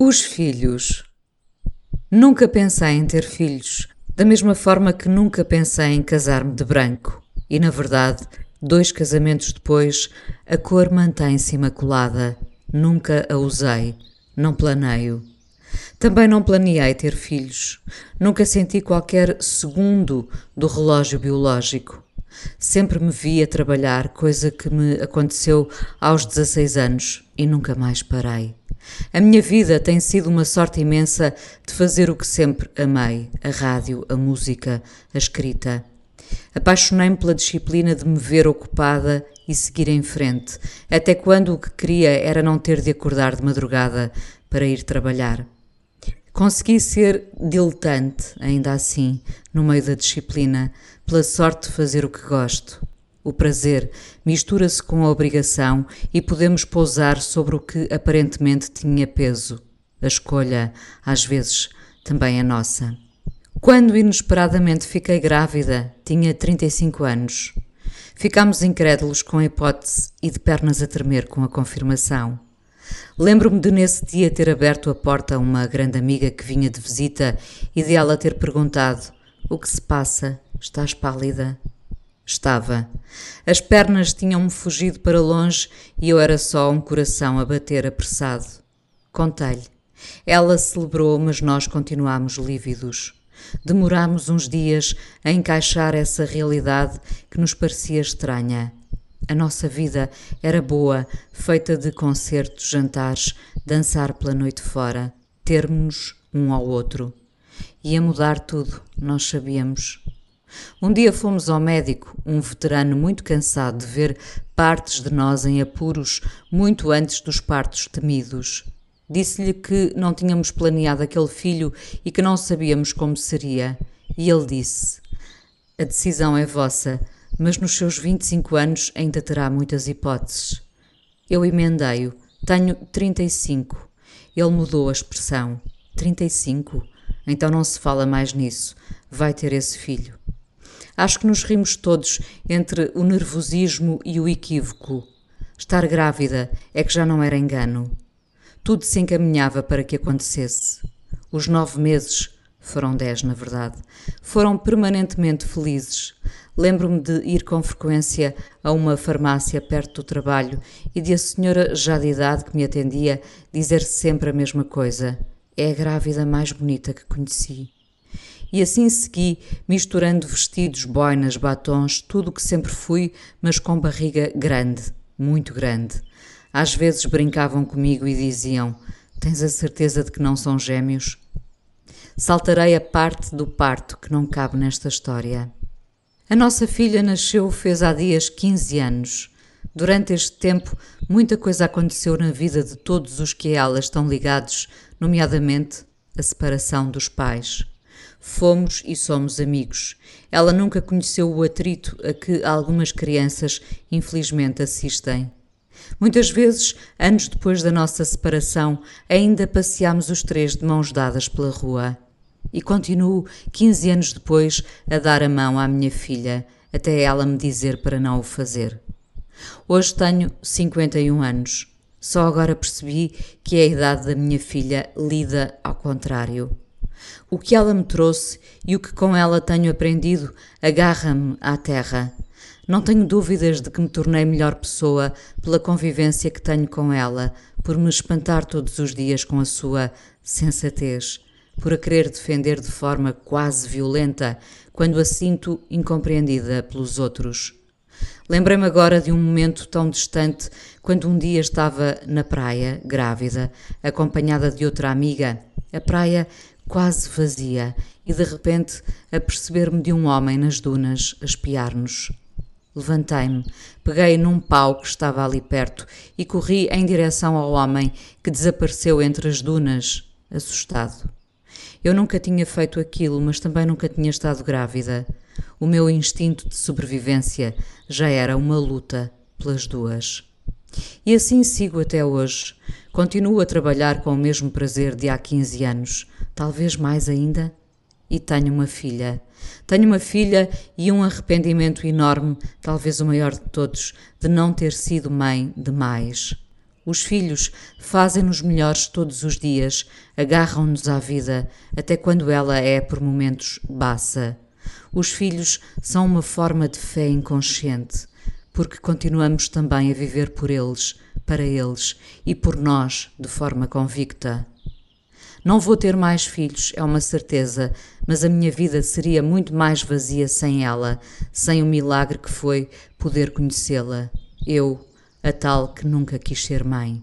Os filhos. Nunca pensei em ter filhos, da mesma forma que nunca pensei em casar-me de branco. E, na verdade, dois casamentos depois, a cor mantém-se imaculada. Nunca a usei, não planeio. Também não planeei ter filhos. Nunca senti qualquer segundo do relógio biológico. Sempre me vi a trabalhar, coisa que me aconteceu aos 16 anos e nunca mais parei. A minha vida tem sido uma sorte imensa de fazer o que sempre amei: a rádio, a música, a escrita. Apaixonei-me pela disciplina de me ver ocupada e seguir em frente, até quando o que queria era não ter de acordar de madrugada para ir trabalhar. Consegui ser diletante, ainda assim, no meio da disciplina, pela sorte de fazer o que gosto. O prazer mistura-se com a obrigação e podemos pousar sobre o que aparentemente tinha peso. A escolha, às vezes, também é nossa. Quando inesperadamente fiquei grávida, tinha 35 anos. Ficámos incrédulos com a hipótese e de pernas a tremer com a confirmação. Lembro-me de nesse dia ter aberto a porta a uma grande amiga que vinha de visita e de ela ter perguntado: O que se passa? Estás pálida? Estava. As pernas tinham-me fugido para longe e eu era só um coração a bater apressado. Contei-lhe. Ela celebrou, mas nós continuámos lívidos. Demorámos uns dias a encaixar essa realidade que nos parecia estranha. A nossa vida era boa, feita de concertos, jantares, dançar pela noite fora, termos um ao outro. Ia mudar tudo, nós sabíamos. Um dia fomos ao médico, um veterano muito cansado de ver partes de nós em apuros muito antes dos partos temidos. Disse-lhe que não tínhamos planeado aquele filho e que não sabíamos como seria. E ele disse: A decisão é vossa, mas nos seus 25 anos ainda terá muitas hipóteses. Eu emendei-o: Tenho 35. Ele mudou a expressão: 35? Então não se fala mais nisso. Vai ter esse filho. Acho que nos rimos todos entre o nervosismo e o equívoco. Estar grávida é que já não era engano. Tudo se encaminhava para que acontecesse. Os nove meses, foram dez na verdade, foram permanentemente felizes. Lembro-me de ir com frequência a uma farmácia perto do trabalho e de a senhora já de idade que me atendia dizer sempre a mesma coisa: É a grávida mais bonita que conheci. E assim segui, misturando vestidos, boinas, batons, tudo o que sempre fui, mas com barriga grande, muito grande. Às vezes brincavam comigo e diziam: Tens a certeza de que não são gêmeos? Saltarei a parte do parto que não cabe nesta história. A nossa filha nasceu fez há dias 15 anos. Durante este tempo, muita coisa aconteceu na vida de todos os que a ela estão ligados, nomeadamente a separação dos pais. Fomos e somos amigos. Ela nunca conheceu o atrito a que algumas crianças, infelizmente, assistem. Muitas vezes, anos depois da nossa separação, ainda passeámos os três de mãos dadas pela rua. E continuo, 15 anos depois, a dar a mão à minha filha, até ela me dizer para não o fazer. Hoje tenho 51 anos. Só agora percebi que a idade da minha filha lida ao contrário. O que ela me trouxe e o que com ela tenho aprendido agarra-me à terra. Não tenho dúvidas de que me tornei melhor pessoa pela convivência que tenho com ela, por me espantar todos os dias com a sua sensatez, por a querer defender de forma quase violenta quando a sinto incompreendida pelos outros. Lembrei-me agora de um momento tão distante quando um dia estava na praia, grávida, acompanhada de outra amiga. A praia quase vazia, e de repente aperceber-me de um homem nas dunas a espiar-nos. Levantei-me, peguei num pau que estava ali perto e corri em direção ao homem que desapareceu entre as dunas, assustado. Eu nunca tinha feito aquilo, mas também nunca tinha estado grávida. O meu instinto de sobrevivência já era uma luta pelas duas. E assim sigo até hoje. Continuo a trabalhar com o mesmo prazer de há 15 anos, talvez mais ainda. E tenho uma filha. Tenho uma filha e um arrependimento enorme, talvez o maior de todos, de não ter sido mãe demais. Os filhos fazem-nos melhores todos os dias, agarram-nos à vida, até quando ela é, por momentos, baça. Os filhos são uma forma de fé inconsciente, porque continuamos também a viver por eles, para eles e por nós de forma convicta. Não vou ter mais filhos, é uma certeza, mas a minha vida seria muito mais vazia sem ela, sem o milagre que foi poder conhecê-la. Eu, a tal que nunca quis ser mãe.